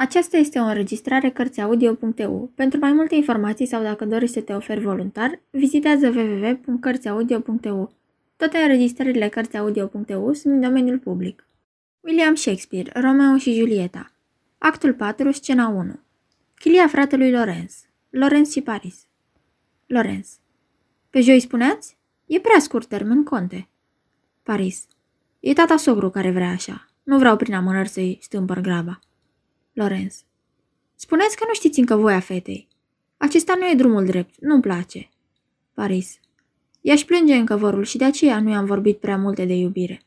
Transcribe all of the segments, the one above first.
Aceasta este o înregistrare Cărțiaudio.eu. Pentru mai multe informații sau dacă dorești să te oferi voluntar, vizitează www.cărțiaudio.eu. Toate înregistrările Cărțiaudio.eu sunt în domeniul public. William Shakespeare, Romeo și Julieta Actul 4, scena 1 Chilia fratelui Lorenz Lorenz și Paris Lorenz Pe joi spuneați? E prea scurt termen, conte. Paris E tata sogru care vrea așa. Nu vreau prin amânări să-i stâmpăr graba. Lorenz. Spuneți că nu știți încă voia fetei. Acesta nu e drumul drept, nu-mi place. Paris. I-aș plânge încă vărul și de aceea nu i-am vorbit prea multe de iubire.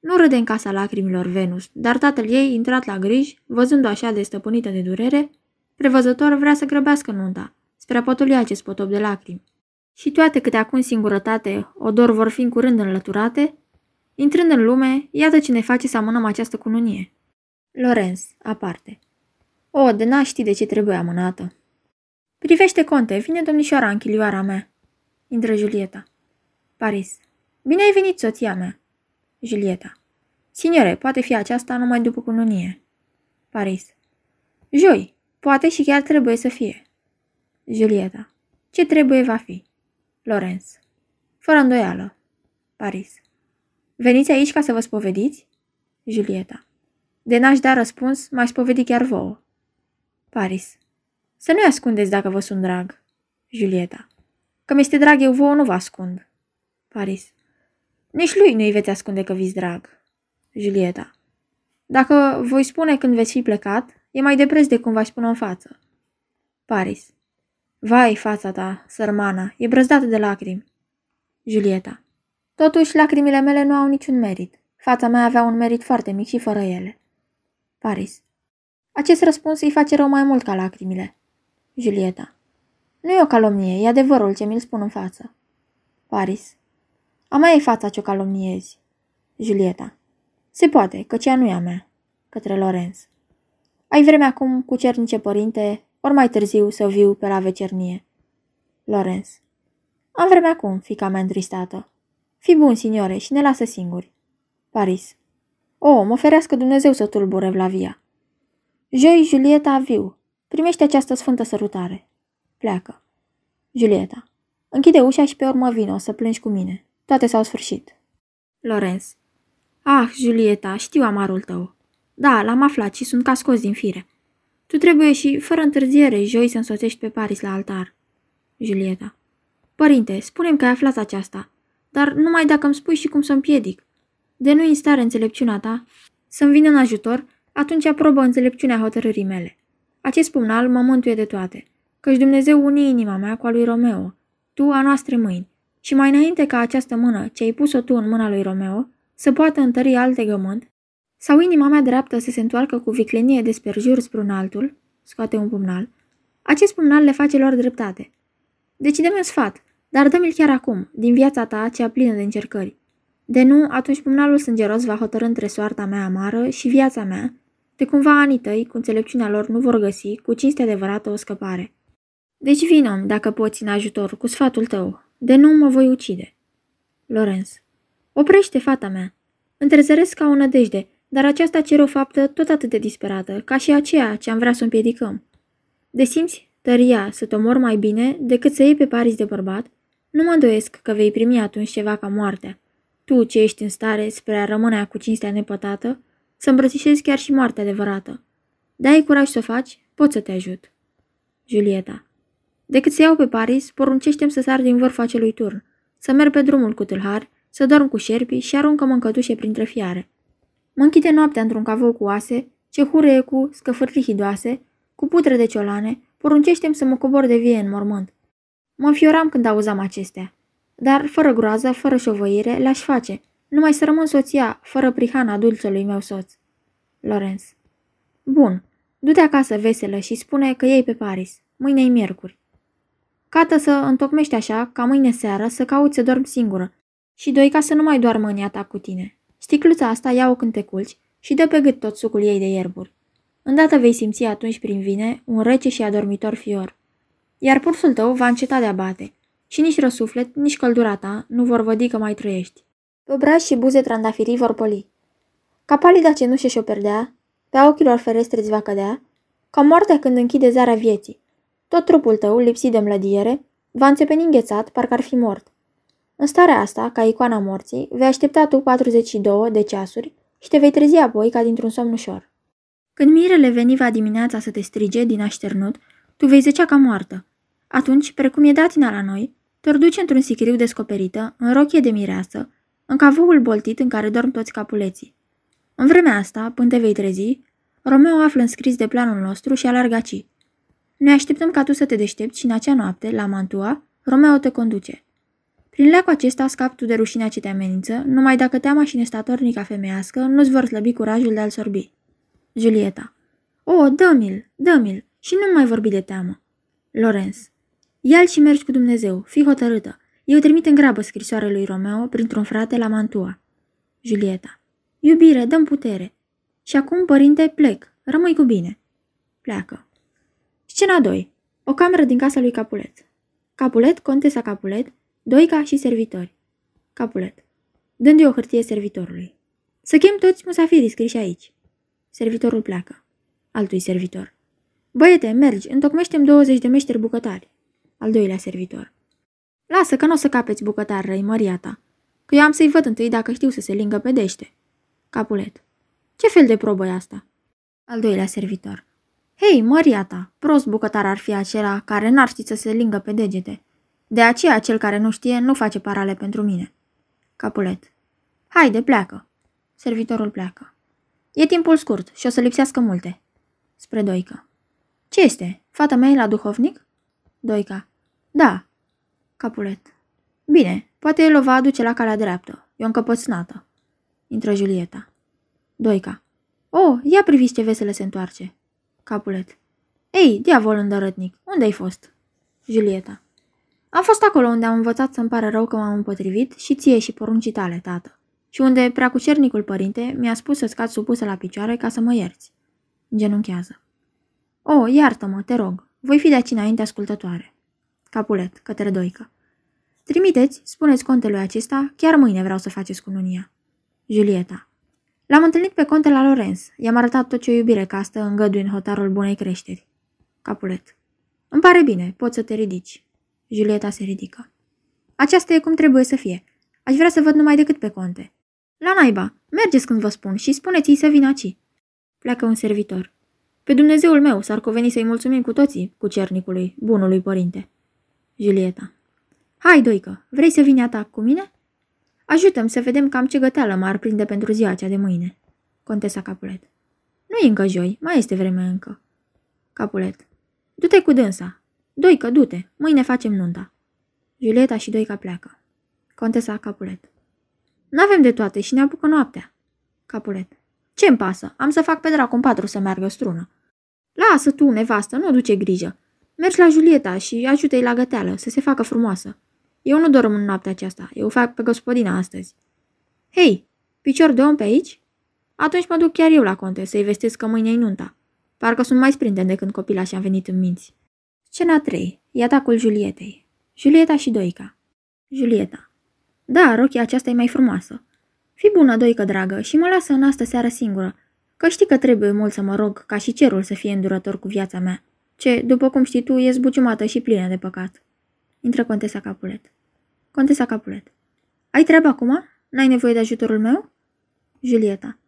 Nu râde în casa lacrimilor Venus, dar tatăl ei, intrat la griji, văzându-o așa de stăpânită de durere, prevăzător vrea să grăbească nunta, spre a potolia acest potop de lacrimi. Și toate câte acum singurătate, odor vor fi în curând înlăturate, intrând în lume, iată ce ne face să amânăm această cununie. Lorenz, aparte. O, de n ști de ce trebuie amânată. Privește, conte, vine domnișoara în chilioara mea. Intră Julieta. Paris. Bine ai venit, soția mea. Julieta. Signore, poate fi aceasta numai după cununie. Paris. Joi, poate și chiar trebuie să fie. Julieta. Ce trebuie va fi? Lorenz. Fără îndoială. Paris. Veniți aici ca să vă spovediți? Julieta. De n-aș da răspuns, mai spovedi chiar vouă. Paris. Să nu-i ascundeți dacă vă sunt drag. Julieta. Că mi-este drag eu vouă, nu vă ascund. Paris. Nici lui nu-i veți ascunde că vi drag. Julieta. Dacă voi spune când veți fi plecat, e mai de preț de cum v spune în față. Paris. Vai, fața ta, sărmana, e brăzdată de lacrimi. Julieta. Totuși, lacrimile mele nu au niciun merit. Fața mea avea un merit foarte mic și fără ele. Paris. Acest răspuns îi face rău mai mult ca lacrimile. Julieta. Nu e o calomnie, e adevărul ce mi-l spun în față. Paris. A mea e fața ce o calomniezi. Julieta. Se poate, că cea nu e a mea. Către Lorenz. Ai vreme acum, cu cernice părinte, ori mai târziu să viu pe la vecernie. Lorenz. Am vreme acum, fica mea întristată. Fi bun, signore, și ne lasă singuri. Paris. O, mă ferească Dumnezeu să tulbure Vlavia. Joi, Julieta, viu. Primește această sfântă sărutare. Pleacă. Julieta. Închide ușa și pe urmă vino să plângi cu mine. Toate s-au sfârșit. Lorenz. Ah, Julieta, știu amarul tău. Da, l-am aflat și sunt ca scos din fire. Tu trebuie și, fără întârziere, joi să însoțești pe Paris la altar. Julieta. Părinte, spunem că ai aflat aceasta, dar numai dacă îmi spui și cum să împiedic. De nu-i în stare înțelepciunea ta, să-mi vină în ajutor, atunci aprobă înțelepciunea hotărârii mele. Acest pumnal mă mântuie de toate, căci Dumnezeu uni inima mea cu a lui Romeo, tu a noastre mâini, și mai înainte ca această mână, ce ai pus-o tu în mâna lui Romeo, să poată întări alte gământ, sau inima mea dreaptă să se întoarcă cu viclenie de sperjur spre un altul, scoate un pumnal, acest pumnal le face lor dreptate. Deci dă-mi un sfat, dar dă-mi-l chiar acum, din viața ta cea plină de încercări. De nu, atunci pumnalul sângeros va hotărâ între soarta mea amară și viața mea, de cumva anii tăi, cu înțelepciunea lor, nu vor găsi, cu cinste adevărată, o scăpare. Deci vină dacă poți, în ajutor, cu sfatul tău. De nu mă voi ucide. Lorenz. Oprește, fata mea. Întrezăresc ca o nădejde, dar aceasta cere o faptă tot atât de disperată, ca și aceea ce am vrea să o împiedicăm. De simți tăria să te omor mai bine decât să iei pe Paris de bărbat, nu mă îndoiesc că vei primi atunci ceva ca moartea. Tu, ce ești în stare spre a rămâne cu cinstea nepătată, să îmbrățișezi chiar și moartea adevărată. Dai curaj să o faci, pot să te ajut. Julieta. Decât să iau pe Paris, poruncește să sar din vârful acelui turn, să merg pe drumul cu tâlhari, să dorm cu șerpii și aruncă-mă în cătușe printre fiare. Mă închide noaptea într-un cavou cu oase, ce hureie cu scăfârli hidoase, cu putre de ciolane, poruncește să mă cobor de vie în mormânt. Mă înfioram când auzam acestea. Dar, fără groază, fără șovăire, le-aș face, numai să rămân soția, fără prihana dulcelui meu soț. Lorenz. Bun, du-te acasă veselă și spune că ei pe Paris. Mâine-i miercuri. Cată să întocmești așa, ca mâine seară, să cauți să dormi singură. Și doi, ca să nu mai doarmă în ta cu tine. Sticluța asta ia-o când te culci și dă pe gât tot sucul ei de ierburi. Îndată vei simți atunci prin vine un rece și adormitor fior. Iar pursul tău va înceta de a bate și nici răsuflet, nici căldura ta nu vor vădi că mai trăiești. Pe obraj și buze trandafirii vor poli. Ca palida cenușă și-o perdea, pe ochilor ferestre îți va cădea, ca moartea când închide zarea vieții. Tot trupul tău, lipsit de mlădiere, va înțepeni înghețat, parcă ar fi mort. În starea asta, ca icoana morții, vei aștepta tu 42 de ceasuri și te vei trezi apoi ca dintr-un somn ușor. Când mirele veni va dimineața să te strige din așternut, tu vei zicea ca moartă. Atunci, precum e datina la noi, te duce într-un sicriu descoperită, în rochie de mireasă, în cavoul boltit în care dorm toți capuleții. În vremea asta, până te vei trezi, Romeo află înscris de planul nostru și alargă aci. Noi așteptăm ca tu să te deștepți și în acea noapte, la Mantua, Romeo te conduce. Prin leacul acesta scapi tu de rușinea ce te amenință, numai dacă teama și nestatornica femeiască nu-ți vor slăbi curajul de a-l sorbi. Julieta. O, dă-mi-l, dă-mi-l și nu mai vorbi de teamă. Lorenz. Ia-l și mergi cu Dumnezeu, fii hotărâtă. Eu trimit în grabă scrisoarea lui Romeo printr-un frate la Mantua. Julieta. Iubire, dăm putere. Și acum, părinte, plec. Rămâi cu bine. Pleacă. Scena 2. O cameră din casa lui Capulet. Capulet, contesa Capulet, Doica și servitori. Capulet. Dându-i o hârtie servitorului. Să chem toți musafirii scriși aici. Servitorul pleacă. Altui servitor. Băiete, mergi, întocmește 20 de meșteri bucătari. Al doilea servitor. Lasă că nu o să capeți bucătar răi, măria ta, că eu am să-i văd întâi dacă știu să se lingă pe dește. Capulet. Ce fel de probă e asta? Al doilea servitor. Hei, măria ta, prost bucătar ar fi acela care n-ar ști să se lingă pe degete. De aceea cel care nu știe nu face parale pentru mine. Capulet. Haide, pleacă. Servitorul pleacă. E timpul scurt și o să lipsească multe. Spre Doica. Ce este? Fata mea e la duhovnic? Doica. Da. Capulet. Bine, poate el o va aduce la calea dreaptă. E o încăpățânată. Intră Julieta. Doica. O, ia priviți ce veselă se întoarce. Capulet. Ei, diavol îndărătnic, unde ai fost? Julieta. Am fost acolo unde am învățat să-mi pare rău că m-am împotrivit și ție și poruncii tale, tată. Și unde preacucernicul părinte mi-a spus să scad supusă la picioare ca să mă ierți. Genunchează. O, iartă-mă, te rog. Voi fi de aici înainte ascultătoare. Capulet, către Doică. Trimiteți, spuneți contelui acesta, chiar mâine vreau să faceți cununia. Julieta. L-am întâlnit pe conte la Lorenz. I-am arătat tot ce o iubire castă îngăduind hotarul bunei creșteri. Capulet. Îmi pare bine, poți să te ridici. Julieta se ridică. Aceasta e cum trebuie să fie. Aș vrea să văd numai decât pe conte. La naiba, mergeți când vă spun și spuneți-i să vină aici. Pleacă un servitor. Pe Dumnezeul meu s-ar cuveni să-i mulțumim cu toții, cu cernicului, bunului părinte. Julieta. Hai, Doică, vrei să vii atac cu mine? Ajutăm să vedem cam ce găteală m-ar prinde pentru ziua cea de mâine. Contesa Capulet. Nu e încă joi, mai este vreme încă. Capulet. Du-te cu dânsa. Doică, du-te, mâine facem nunta. Julieta și Doica pleacă. Contesa Capulet. N-avem de toate și ne apucă noaptea. Capulet. Ce-mi pasă? Am să fac pe dracu patru să meargă strună. Lasă tu, nevastă, nu duce grijă. Mergi la Julieta și ajută-i la găteală, să se facă frumoasă. Eu nu dorm în noaptea aceasta, eu fac pe gospodina astăzi. Hei, picior de om pe aici? Atunci mă duc chiar eu la conte să-i vestesc că mâine e nunta. Parcă sunt mai sprinten decât copila și am venit în minți. Scena 3. E atacul Julietei. Julieta și Doica. Julieta. Da, rochia aceasta e mai frumoasă. Fii bună, Doică dragă, și mă lasă în astă seară singură, că știi că trebuie mult să mă rog ca și cerul să fie îndurător cu viața mea, ce, după cum știi tu, e zbuciumată și plină de păcat. Intră Contesa Capulet. Contesa Capulet. Ai treabă acum? N-ai nevoie de ajutorul meu? Julieta.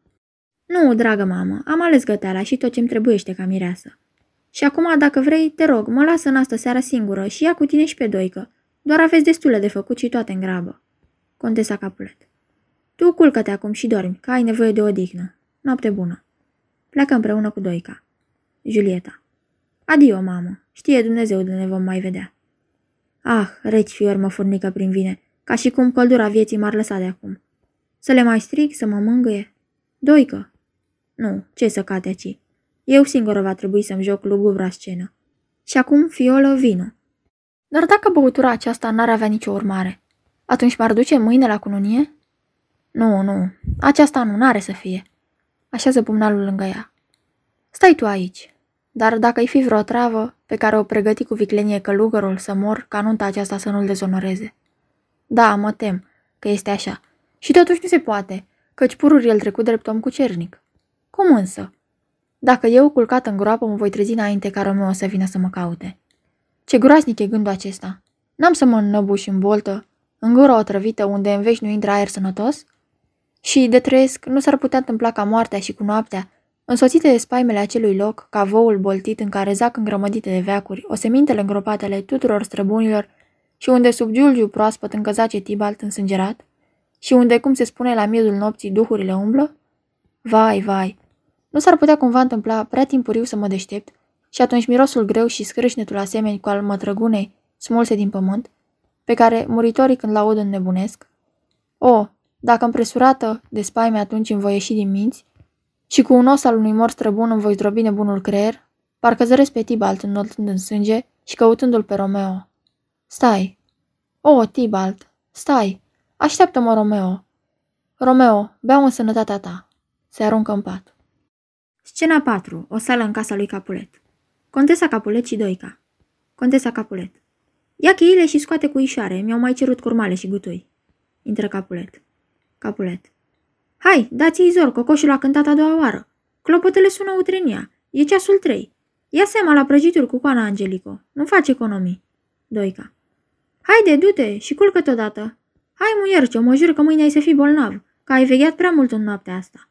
Nu, dragă mamă, am ales găteala și tot ce-mi trebuiește ca mireasă. Și acum, dacă vrei, te rog, mă lasă în astă seară singură și ia cu tine și pe doică. Doar aveți destule de făcut și toate în grabă. Contesa Capulet. Tu culcă-te acum și dormi, că ai nevoie de odihnă. Noapte bună. Pleacă împreună cu Doica. Julieta. Adio, mamă. Știe Dumnezeu de ne vom mai vedea. Ah, reci fior mă furnică prin vine, ca și cum căldura vieții m-ar lăsa de acum. Să le mai strig, să mă mângâie? Doică. Nu, ce să cate aici? Eu singură va trebui să-mi joc lugubra scenă. Și acum, fiolă, vină. Dar dacă băutura aceasta n-ar avea nicio urmare, atunci m-ar duce mâine la cununie? Nu, nu, aceasta nu are să fie. Așează pumnalul lângă ea. Stai tu aici. Dar dacă-i fi vreo travă pe care o pregăti cu viclenie călugărul să mor, ca nunta aceasta să nu-l dezonoreze. Da, mă tem că este așa. Și totuși nu se poate, căci pururi el trecut drept om cu cernic. Cum însă? Dacă eu, culcat în groapă, mă voi trezi înainte ca Romeo să vină să mă caute. Ce groaznic e gândul acesta. N-am să mă înnăbuș în boltă, în gura otrăvită unde în vești nu intră aer sănătos? Și de trăiesc, nu s-ar putea întâmpla ca moartea și cu noaptea, însoțite de spaimele acelui loc, ca voul boltit în care zac îngrămădite de veacuri, o semintele îngropatele tuturor străbunilor și unde sub giulgiu proaspăt încă zace Tibalt însângerat? Și unde, cum se spune la miezul nopții, duhurile umblă? Vai, vai! Nu s-ar putea cumva întâmpla prea timpuriu să mă deștept și atunci mirosul greu și scrâșnetul asemeni cu al mătrăgunei smulse din pământ, pe care muritorii când laud înnebunesc? O, dacă împresurată de spaime atunci îmi voi ieși din minți și cu un os al unui mor străbun îmi voi zdrobi nebunul creier, parcă zăresc pe Tibalt înălțând în sânge și căutându-l pe Romeo. Stai! O, Tibalt, stai! Așteaptă-mă, Romeo! Romeo, beau în sănătatea ta. Se aruncă în pat. Scena 4. O sală în casa lui Capulet. Contesa Capulet și Doica. Contesa Capulet. Ia cheile și scoate cu ișoare, mi-au mai cerut curmale și gutui. Intră Capulet. Capulet. Hai, dați-i zor, cocoșul a cântat a doua oară. Clopotele sună utrenia. E ceasul trei. Ia seama la prăjituri cu coana Angelico. Nu faci economii. Doica. Haide, du-te și culcă-te odată. Hai, muiercio, mă jur că mâine ai să fii bolnav, că ai vegheat prea mult în noaptea asta.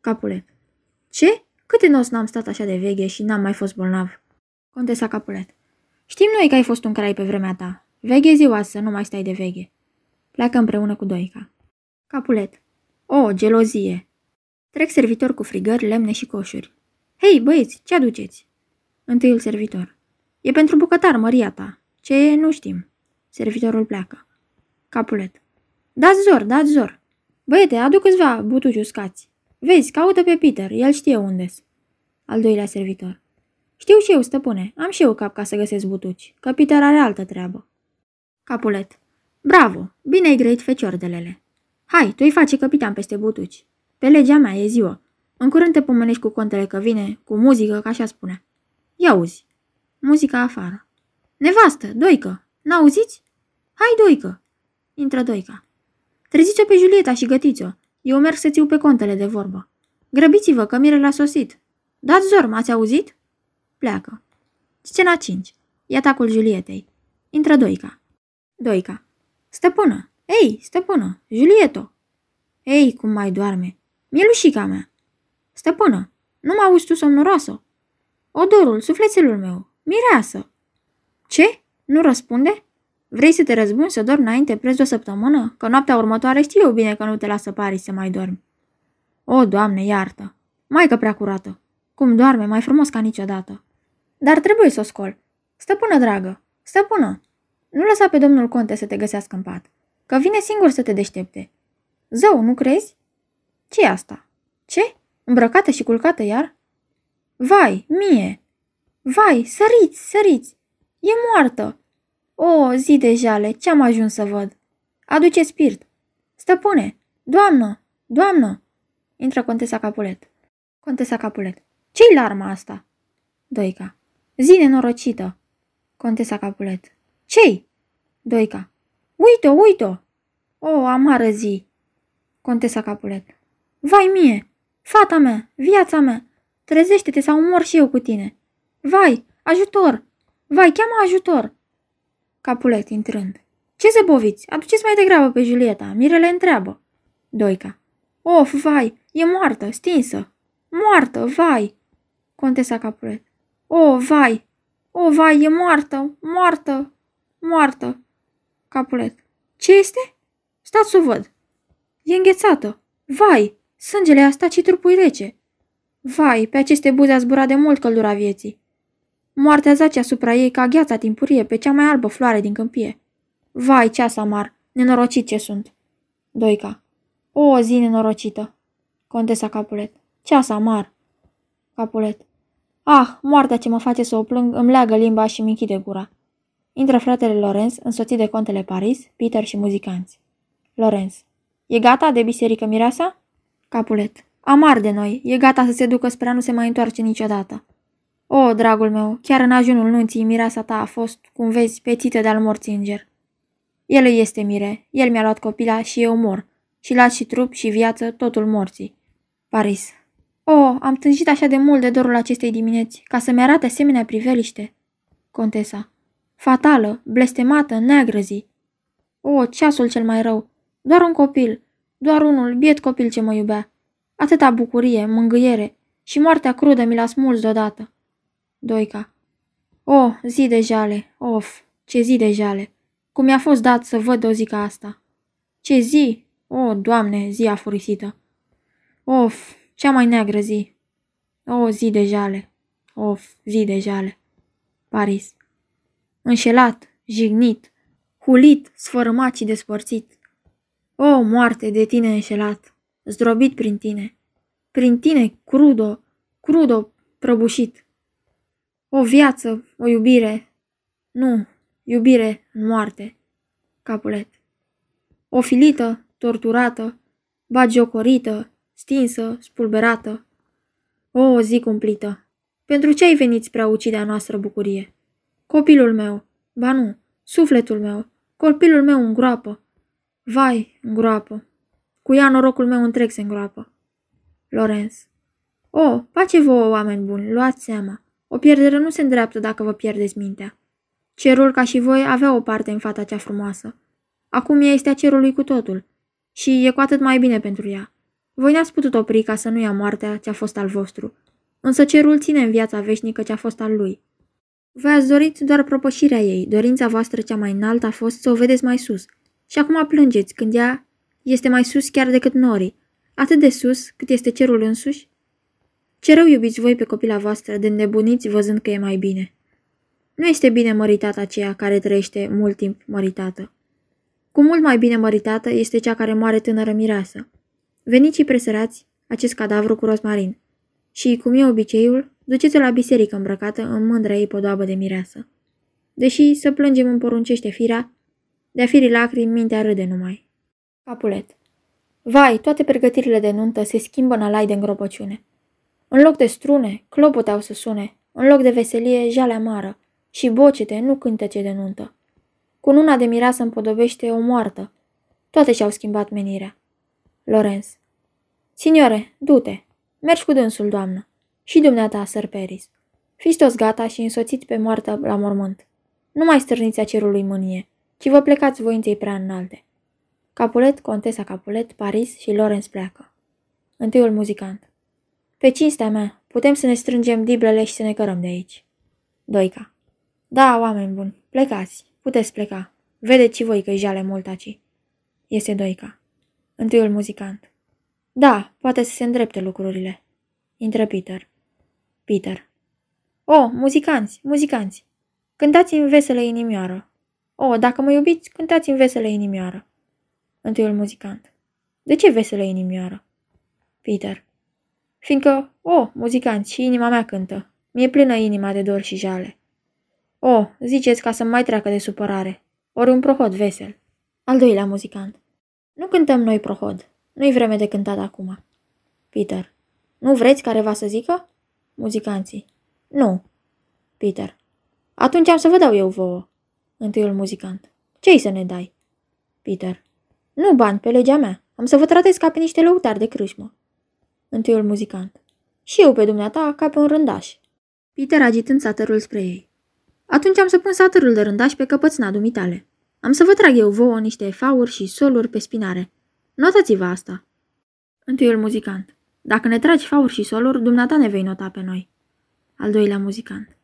Capulet. Ce? Câte nos n-am stat așa de veche și n-am mai fost bolnav? Contesa Capulet. Știm noi că ai fost un crai pe vremea ta. Veghe ziua să nu mai stai de veghe. Pleacă împreună cu Doica. Capulet. O, gelozie. Trec servitor cu frigări, lemne și coșuri. Hei, băieți, ce aduceți? Întâiul servitor. E pentru bucătar, măria ta. Ce e, nu știm. Servitorul pleacă. Capulet. Dați zor, dați zor. Băiete, adu câțiva butuci uscați. Vezi, caută pe Peter, el știe unde -s. Al doilea servitor. Știu și eu, stăpâne, am și eu cap ca să găsesc butuci, că Peter are altă treabă. Capulet. Bravo, bine-ai grăit feciordelele. Hai, tu-i face capitan peste butuci. Pe legea mea e ziua. În curând te pomenești cu contele că vine, cu muzică, ca așa spune. Ia uzi. Muzica afară. Nevastă, Doică, n-auziți? Hai, Doică. Intră Doica. Treziți-o pe Julieta și gătiți-o. Eu merg să țiu pe contele de vorbă. Grăbiți-vă că Mirel a sosit. Dați zor, m-ați auzit? Pleacă. Scena 5. E atacul Julietei. Intră Doica. Doica. Stăpână! Ei, stăpână! Julieto! Ei, cum mai doarme! Mielușica mea! Stăpână! Nu mă auzi tu somnoroasă? Odorul, sufletelul meu! Mireasă! Ce? Nu răspunde? Vrei să te răzbuni să dormi înainte preț de o săptămână? Că noaptea următoare știu eu bine că nu te lasă pari să mai dormi. O, Doamne, iartă! Maică prea curată! Cum doarme, mai frumos ca niciodată. Dar trebuie să o scol. Stăpână dragă, stăpână, nu lăsa pe domnul conte să te găsească în pat, că vine singur să te deștepte. Zău, nu crezi? ce asta? Ce? Îmbrăcată și culcată iar? Vai, mie! Vai, săriți, săriți! E moartă! O, zi de jale, ce-am ajuns să văd? Aduce spirit. Stăpâne, doamnă, doamnă! Intră contesa Capulet. Contesa Capulet. Ce-i larma asta? Doica. Zi nenorocită. Contesa Capulet. Ce-i? Doica. Uite-o, uite-o! O, amară zi! Contesa Capulet. Vai mie! Fata mea! Viața mea! Trezește-te sau mor și eu cu tine! Vai! Ajutor! Vai, cheamă ajutor! Capulet, intrând. Ce zăboviți? Aduceți mai degrabă pe Julieta. Mirele întreabă. Doica. Of, vai, e moartă, stinsă. Moartă, vai! Contesa Capulet. O, vai! O, vai, e moartă, moartă, moartă! Capulet. Ce este? Stați să văd. E înghețată. Vai, sângele a stat și trupul rece. Vai, pe aceste buze a zburat de mult căldura vieții. Moartea zace asupra ei ca gheața timpurie pe cea mai albă floare din câmpie. Vai, ceas amar, nenorocit ce sunt. Doica. O zi nenorocită. Contesa Capulet. Ceas amar. Capulet. Ah, moartea ce mă face să o plâng îmi leagă limba și mi închide gura. Intră fratele Lorenz, însoțit de contele Paris, Peter și muzicanți. Lorenz. E gata de biserică mireasa? Capulet. Amar de noi, e gata să se ducă spre a nu se mai întoarce niciodată. O, dragul meu, chiar în ajunul nunții mireasa ta a fost, cum vezi, pețită de-al morții înger. El îi este mire, el mi-a luat copila și eu mor, și las și trup și viață totul morții. Paris. Oh, am tânjit așa de mult de dorul acestei dimineți, ca să-mi arate asemenea priveliște. Contesa. Fatală, blestemată, neagră zi. O, ceasul cel mai rău. Doar un copil. Doar unul, biet copil ce mă iubea. Atâta bucurie, mângâiere și moartea crudă mi l-a smuls deodată. Doica. O, zi de jale, of, ce zi de jale. Cum mi-a fost dat să văd o zi ca asta. Ce zi! O, Doamne, zi afurisită. Of, cea mai neagră zi. O, zi de jale. Of, zi de jale. Paris. Înșelat, jignit, hulit, sfărâmat și despărțit. O, moarte de tine înșelat, zdrobit prin tine. Prin tine, crudo, crudo, prăbușit. O viață, o iubire. Nu, iubire în moarte. Capulet. O filită, torturată, bagiocorită, stinsă, spulberată. O, zi cumplită! Pentru ce ai venit spre a ucide a noastră bucurie? Copilul meu, ba nu, sufletul meu, copilul meu îngroapă. Vai, îngroapă. Cu ea norocul meu întreg se îngroapă. Lorenz. O, pace vouă, oameni buni, luați seama. O pierdere nu se îndreaptă dacă vă pierdeți mintea. Cerul, ca și voi, avea o parte în fata cea frumoasă. Acum ea este a cerului cu totul. Și e cu atât mai bine pentru ea. Voi n-ați putut opri ca să nu ia moartea ce a fost al vostru. Însă cerul ține în viața veșnică ce a fost al lui. Voi ați dorit doar propășirea ei, dorința voastră cea mai înaltă a fost să o vedeți mai sus. Și acum plângeți când ea este mai sus chiar decât norii, atât de sus cât este cerul însuși? Ce rău iubiți voi pe copila voastră de nebuniți văzând că e mai bine. Nu este bine măritată aceea care trăiește mult timp măritată. Cu mult mai bine măritată este cea care moare tânără mireasă. Veniți și presărați acest cadavru cu rosmarin. Și, cum e obiceiul, duceți-o la biserică îmbrăcată în mândra ei podoabă de mireasă. Deși să plângem în poruncește firea, de-a firii lacrimi mintea râde numai. Capulet Vai, toate pregătirile de nuntă se schimbă în alai de îngropăciune. În loc de strune, clopoteau să sune, în loc de veselie, jale amară, și bocete, nu cântece de nuntă. Cu nuna de mireasă împodobește o moartă. Toate și-au schimbat menirea. Lorenz. Signore, du-te. Mergi cu dânsul, doamnă. Și dumneata, Sir Peris. Fiți toți gata și însoțiți pe moartă la mormânt. Nu mai stârniți a cerului mânie, ci vă plecați voinței prea înalte. Capulet, Contesa Capulet, Paris și Lorenz pleacă. Întâiul muzicant. Pe cinstea mea, putem să ne strângem diblele și să ne cărăm de aici. Doica. Da, oameni buni, plecați, puteți pleca. Vedeți și voi că-i jale mult aici. Este Doica. Întâiul muzicant. Da, poate să se îndrepte lucrurile. Intră Peter. Peter. O, muzicanți, muzicanți! Cântați în veselă inimioară. O, dacă mă iubiți, cântați în veselă inimioară. Întâiul muzicant. De ce veselă inimioară? Peter. Fiindcă, o, muzicanți, și inima mea cântă. Mi-e plină inima de dor și jale. O, ziceți ca să mai treacă de supărare. Ori un prohod vesel. Al doilea muzicant. Nu cântăm noi prohod. Nu-i vreme de cântat acum. Peter. Nu vreți careva să zică? Muzicanții. Nu. Peter. Atunci am să vă dau eu vouă. Întâiul muzicant. Ce-i să ne dai? Peter. Nu bani, pe legea mea. Am să vă tratez ca pe niște lăutari de crâșmă. Întâiul muzicant. Și eu pe dumneata ca pe un rândaș. Peter agitând satărul spre ei. Atunci am să pun satărul de rândaș pe căpățâna dumitale. Am să vă trag eu vouă niște fauri și soluri pe spinare. Notați-vă asta. Întâiul muzicant. Dacă ne tragi fauri și soluri, dumneata ne vei nota pe noi. Al doilea muzicant.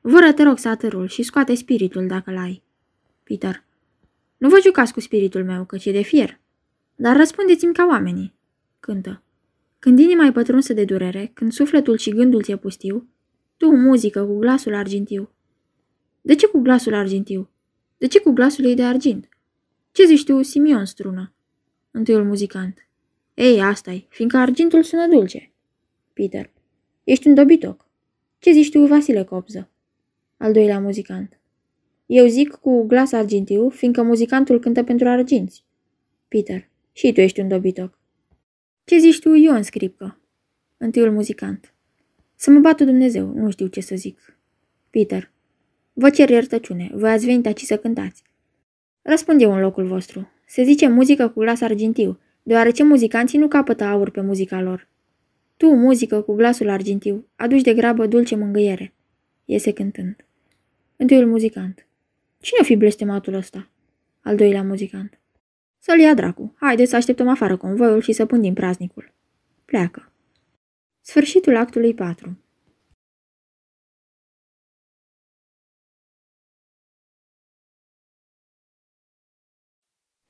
Vără te rog satărul și scoate spiritul dacă l-ai. Peter. Nu vă jucați cu spiritul meu, căci e de fier. Dar răspundeți-mi ca oamenii. Cântă. Când inima e pătrunsă de durere, când sufletul și gândul ți-e pustiu, tu, muzică, cu glasul argintiu. De ce cu glasul argintiu? De ce cu glasul ei de argint? Ce zici tu, Simion strună? Întâiul muzicant. Ei, asta e, fiindcă argintul sună dulce. Peter. Ești un dobitoc. Ce zici tu, Vasile Copză? Al doilea muzicant. Eu zic cu glas argintiu, fiindcă muzicantul cântă pentru arginți. Peter. Și tu ești un dobitoc. Ce zici tu, Ion Scripcă? Întâiul muzicant. Să mă bată Dumnezeu, nu știu ce să zic. Peter. Vă cer iertăciune, voi ați venit aici să cântați. Răspund eu în locul vostru. Se zice muzică cu glas argintiu, deoarece muzicanții nu capătă aur pe muzica lor. Tu, muzică cu glasul argintiu, aduci de grabă dulce mângâiere. Iese cântând. Întâiul muzicant. Cine o fi blestematul ăsta? Al doilea muzicant. Să-l ia dracu. Haideți să așteptăm afară convoiul și să pândim praznicul. Pleacă. Sfârșitul actului 4